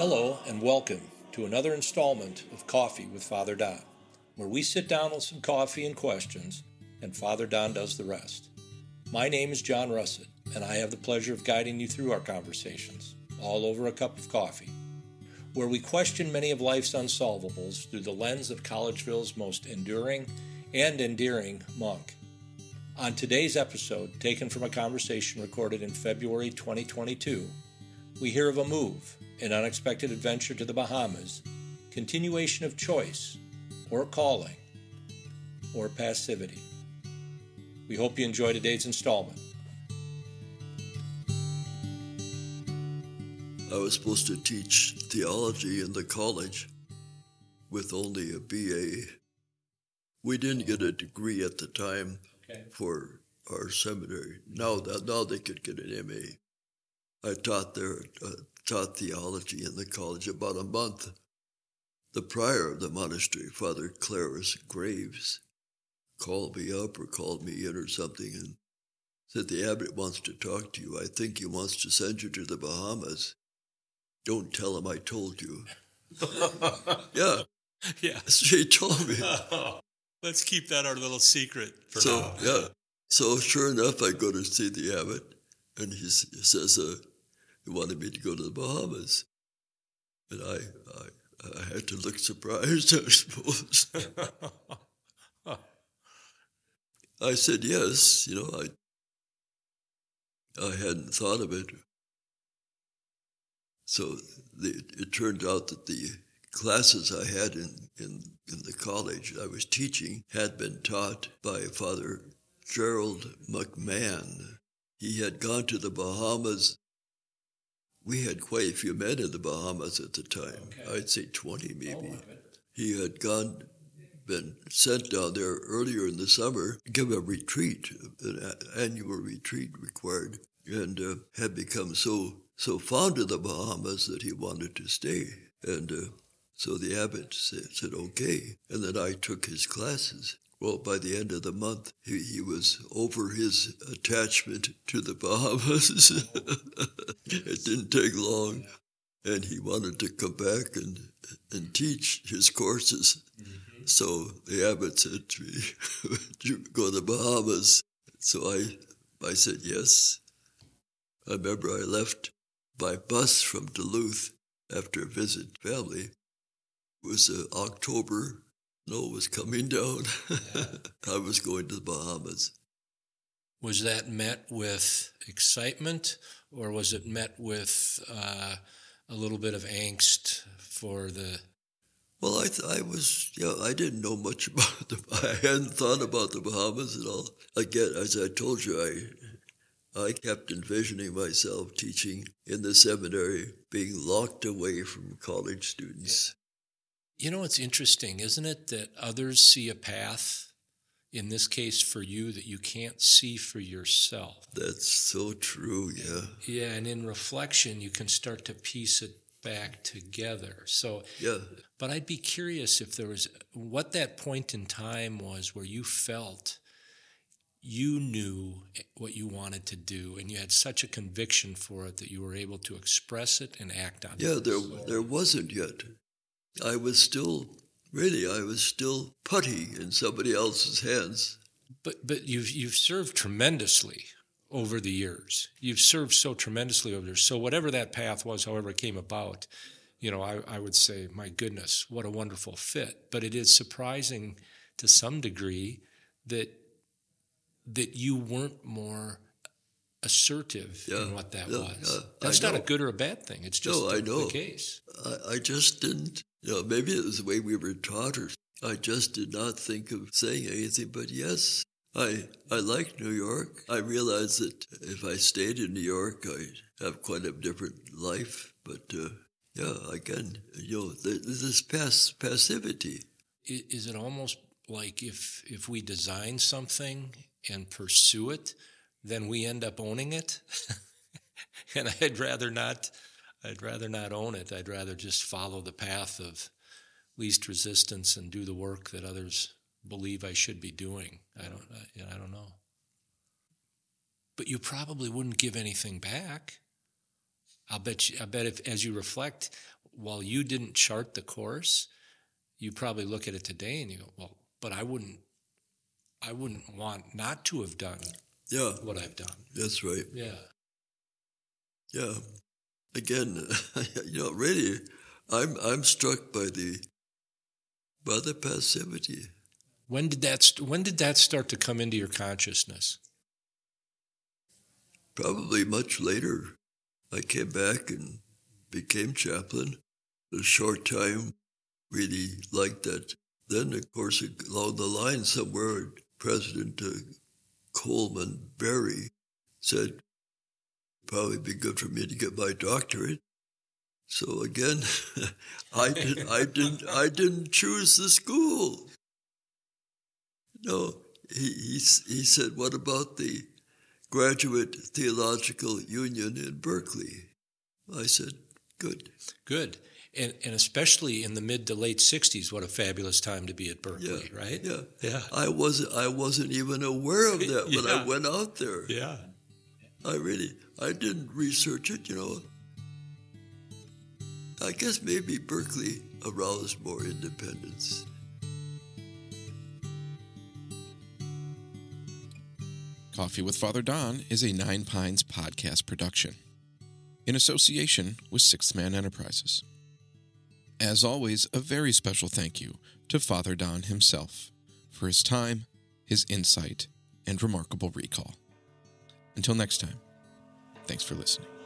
Hello, and welcome to another installment of Coffee with Father Don, where we sit down with some coffee and questions, and Father Don does the rest. My name is John Russett, and I have the pleasure of guiding you through our conversations, all over a cup of coffee, where we question many of life's unsolvables through the lens of Collegeville's most enduring and endearing monk. On today's episode, taken from a conversation recorded in February 2022, we hear of a move, an unexpected adventure to the Bahamas, continuation of choice, or calling, or passivity. We hope you enjoy today's installment. I was supposed to teach theology in the college with only a BA. We didn't get a degree at the time Okay. for our seminary. Now that now they could get an MA. I taught there, uh, taught theology in the college about a month. The prior of the monastery, Father Clarus Graves, called me up or called me in or something and said the abbot wants to talk to you. I think he wants to send you to the Bahamas. Don't tell him I told you. Yeah, yeah. that's what he told me. Let's keep that our little secret for so now. yeah, so sure enough, I go to see the abbot, and he, he says uh, wanted me to go to the Bahamas, and I I, I had to look surprised, I suppose. I said yes. You know, I I hadn't thought of it. So the, it turned out that the classes I had in, in, in the college I was teaching had been taught by Father Gerald McMahon. He had gone to the Bahamas. We had quite a few men in the Bahamas at the time. Okay. I'd say 20 maybe. Oh, he had gone been sent down there earlier in the summer to give a retreat an annual retreat required and uh, had become so so fond of the bahamas that he wanted to stay. And uh, so the abbot said, said okay. And then i took his classes well by the end of the month he, he was over his attachment to the bahamas it didn't take long and he wanted to come back and and teach his courses. So the abbot said to me, "Would you go to the Bahamas?" So I I said yes. I remember I left by bus from Duluth after a visit family. It was uh, October. Snow was coming down. I was going to the Bahamas. Was that met with excitement or was it met with uh, a little bit of angst for the. Well, I th- I was yeah I didn't know much about them. I hadn't thought about the Bahamas at all. Again, as I told you, I I kept envisioning myself teaching in the seminary, being locked away from college students. You know, it's interesting, isn't it, that others see a path, in this case for you, that you can't see for yourself? That's so true. Yeah, Yeah, and in reflection, you can start to piece it back together. So, yeah. but I'd be curious if there was what that point in time was where you felt you knew what you wanted to do and you had such a conviction for it that you were able to express it and act on Yeah, it. there there wasn't yet. I was still really I was still putty in somebody else's hands. But but you've you've served tremendously over the years. You've served so tremendously over the years. So whatever that path was, however it came about, you know, I, I would say, my goodness, what a wonderful fit. But it is surprising to some degree that that you weren't more assertive Yeah, in what that yeah, was. yeah, That's not a good or a bad thing. It's just No, the, I know. the case. I, I just didn't, you know, maybe it was the way we were taught, or I just did not think of saying anything but yes. I I like New York. I realize that if I stayed in New York, I'd have quite a different life. But uh, yeah, again, you know, this pass passivity. is it almost like if if we design something and pursue it, then we end up owning it? and I'd rather not. I'd rather not own it. I'd rather just follow the path of least resistance and do the work that others believe I should be doing. I don't. I, I don't know. But you probably wouldn't give anything back. I'll bet you, I bet if as you reflect, while you didn't chart the course, you probably look at it today and you go, well, but I wouldn't, I wouldn't want not to have done yeah. What I've done. that's right. Yeah. yeah. Again you know really i'm i'm struck by the by the passivity. When did that st- when did that start to come into your consciousness? probably much later. I came back and became chaplain. A short time really liked that. Then of course along the line somewhere president uh, colman barry said probably be good for me to get my doctorate. So again i did i didn't i didn't choose the school. No he he, he said what about the graduate theological union in berkeley? I said good. Good. And, and especially in the mid to late 60s, what a fabulous time to be at Berkeley, Yeah, right? yeah Yeah. i wasn't i wasn't even aware of that when Yeah. i went out there Yeah. I really, I didn't research it, you know. I guess maybe Berkeley aroused more independence. Coffee with Father Don is a Nine Pines podcast production in association with Sixth Man Enterprises. As always, a very special thank you to Father Don himself for his time, his insight, and remarkable recall. Until next time, thanks for listening.